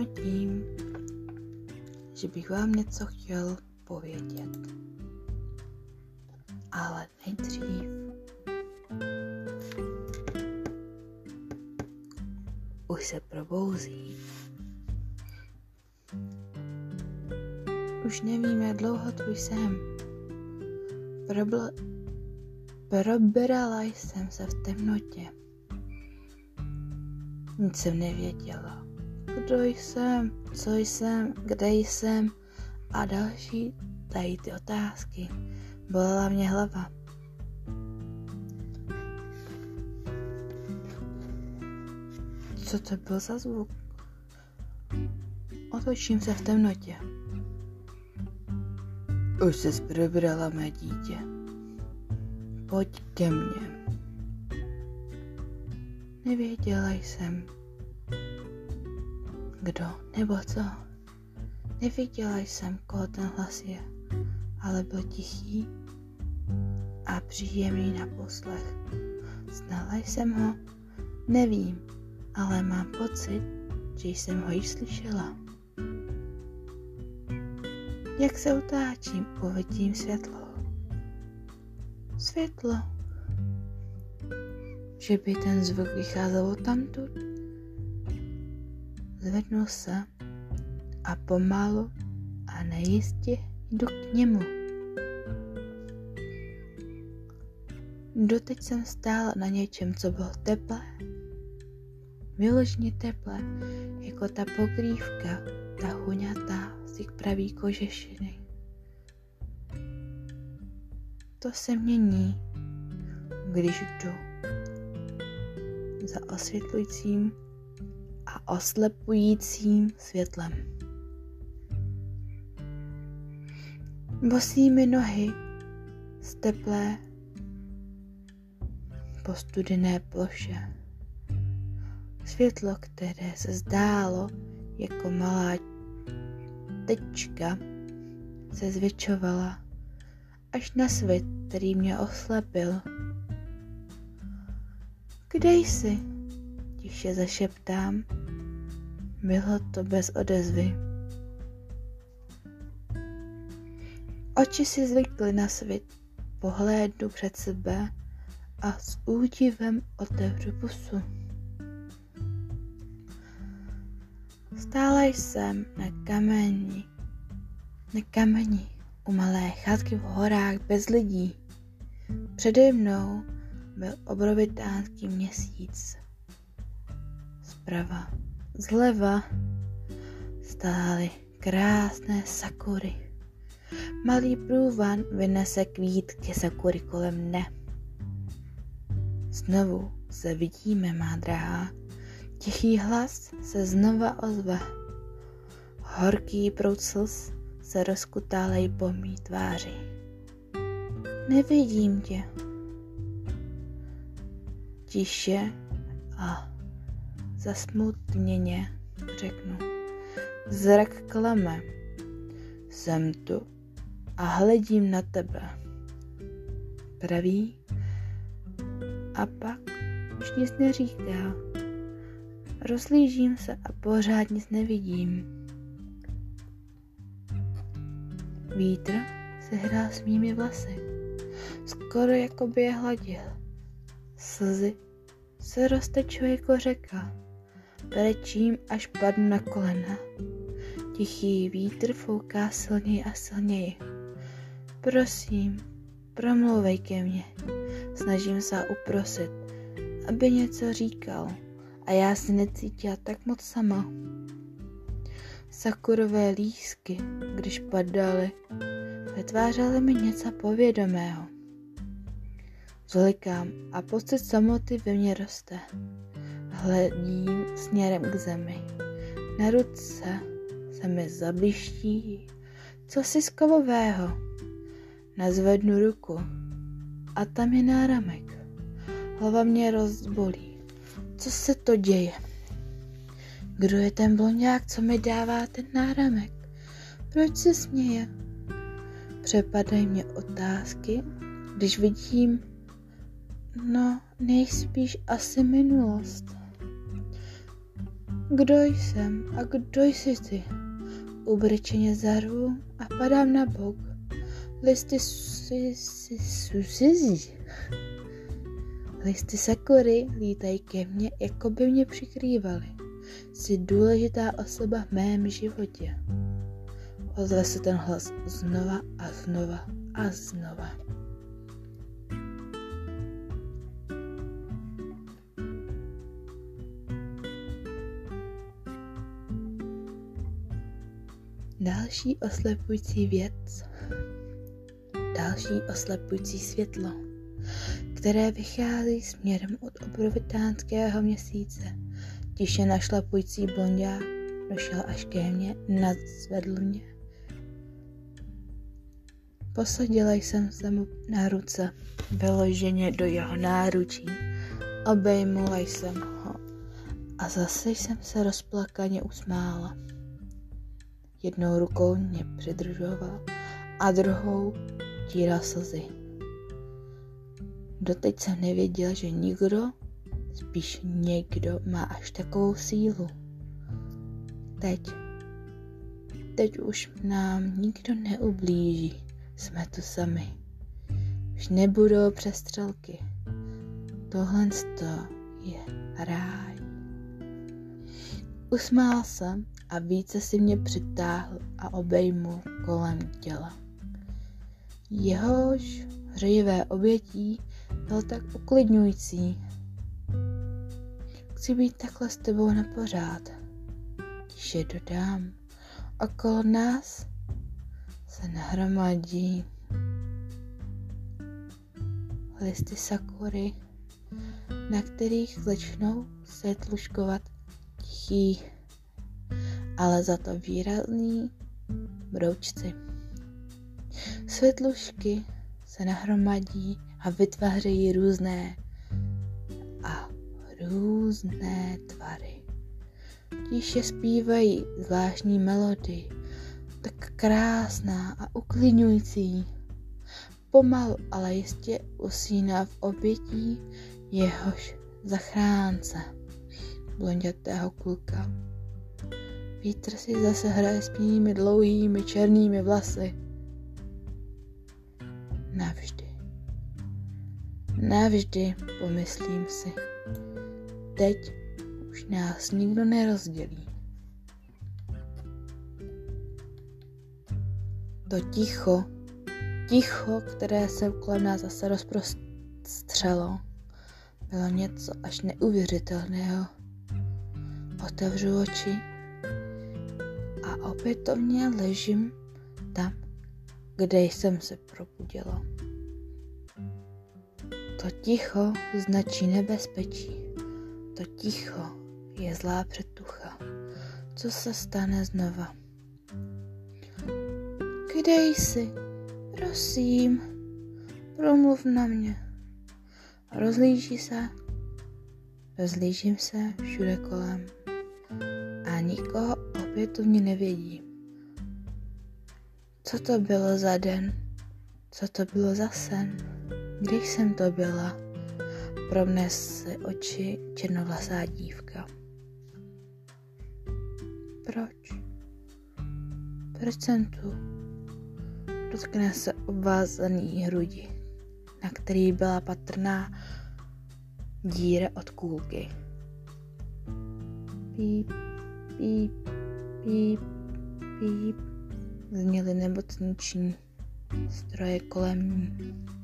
Začneme tím, že bych vám něco chtěl povědět. Ale nejdřív už se probouzí. Už nevím, jak dlouho tu jsem. Probl- probrala jsem se v temnotě. Nic jsem nevěděla. Kdo jsem, co jsem, kde jsem a další tady ty otázky. Bolela mě hlava. Co to byl za zvuk? Otočím se v temnotě. Už se probrala mé dítě. Pojď ke mně. Nevěděla jsem, kdo nebo co. Neviděla jsem, koho ten hlas je, ale byl tichý a příjemný na poslech. Znala jsem ho? Nevím, ale mám pocit, že jsem ho již slyšela. Jak se utáčím, uvidím světlo. Světlo. Že by ten zvuk vycházel tamtud. Zvednu se a pomalu a nejistě jdu k němu. Doteď jsem stála na něčem, co bylo teplé. Vyložně teplé, jako ta pokrývka, ta huňatá z těch pravý kožešiny. To se mění, když jdu za osvětlujícím oslepujícím světlem. Bosými nohy z teplé po studené ploše. Světlo, které se zdálo jako malá tečka, se zvětšovala až na svět, který mě oslepil. Kde jsi? Tiše zašeptám. Bylo to bez odezvy. Oči si zvykly na svět, pohlédnu před sebe a s údivem otevřu pusu. Stále jsem na kameni, na kameni u malé chatky v horách bez lidí. Přede mnou byl obrovitánský měsíc. Zprava, zleva stály krásné sakury. Malý průvan vynese kvítky sakury kolem mne. Znovu se vidíme, má drahá. Tichý hlas se znova ozve. Horký proud slz se rozkutálej po mý tváři. Nevidím tě. Tiše a zasmutněně řeknu. Zrak klame. Jsem tu a hledím na tebe. Praví a pak už nic neříká. Rozlížím se a pořád nic nevidím. Vítr se s mými vlasy, skoro jako by je hladil. Slzy se roztečují jako řeka, brečím až padnu na kolena. Tichý vítr fouká silněji a silněji. Prosím, promlouvej ke mně. Snažím se uprosit, aby něco říkal a já se necítila tak moc sama. Sakurové lísky, když padaly, vytvářely mi něco povědomého. Zlikám a pocit samoty ve mně roste. Hledím směrem k zemi. Na ruce se mi zabliští co si z kovového. Nazvednu ruku a tam je náramek. Hlava mě rozbolí. Co se to děje? Kdo je ten blonďák, co mi dává ten náramek? Proč se směje? Přepadají mě otázky, když vidím, no nejspíš asi minulost. Kdo jsem a kdo jsi ty? Ubrčeně zarvu a padám na bok. Listy si, si, si, Listy sakury lítají ke mně, jako by mě přikrývaly. Jsi důležitá osoba v mém životě. Ozve se ten hlas znova a znova a znova. Další oslepující věc, další oslepující světlo, které vychází směrem od obrovitánského měsíce. Tiše našlapující blondák došel až ke mně, nadzvedl mě. Posadila jsem se mu na ruce, vyloženě do jeho náručí. Obejmula jsem ho a zase jsem se rozplakaně usmála. Jednou rukou mě přidržoval a druhou tíral slzy. Doteď jsem nevěděl, že nikdo, spíš někdo, má až takovou sílu. Teď, teď už nám nikdo neublíží, jsme tu sami. Už nebudou přestřelky. Tohle je ráj. Usmál jsem a více si mě přitáhl a obejmul kolem těla. Jehož hřejivé obětí byl tak uklidňující. Chci být takhle s tebou na pořád. Tiše dodám. Okolo nás se nahromadí listy sakury, na kterých začnou světluškovat tichý ale za to výrazný broučci. Světlušky se nahromadí a vytvářejí různé a různé tvary. Tiše zpívají zvláštní melody, tak krásná a uklidňující. Pomalu, ale jistě usíná v obětí jehož zachránce, blondětého kluka. Vítr si zase hraje s mými dlouhými černými vlasy. Navždy. Navždy, pomyslím si. Teď už nás nikdo nerozdělí. To ticho, ticho, které se kolem nás zase rozprostřelo, bylo něco až neuvěřitelného. Otevřu oči opětovně ležím tam, kde jsem se probudila. To ticho značí nebezpečí. To ticho je zlá předtucha. Co se stane znova? Kde jsi? Prosím, promluv na mě. Rozlíží se. Rozlížím se všude kolem. A nikoho opětovně nevědí. Co to bylo za den? Co to bylo za sen? Když jsem to byla? Provnes si oči černovlasá dívka. Proč? Proč jsem tu? Dotkne se obvázaný hrudi, na který byla patrná díra od kůlky. Píp, píp, Píp, píp, zněly nemocniční stroje kolem ní.